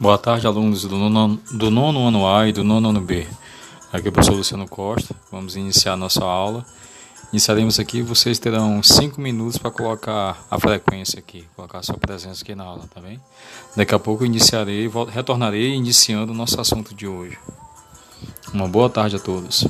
Boa tarde, alunos do nono, do nono ano A e do nono ano B. Aqui é o professor Luciano Costa. Vamos iniciar nossa aula. Iniciaremos aqui, vocês terão cinco minutos para colocar a frequência aqui, colocar a sua presença aqui na aula, tá bem? Daqui a pouco iniciarei, retornarei iniciando o nosso assunto de hoje. Uma boa tarde a todos.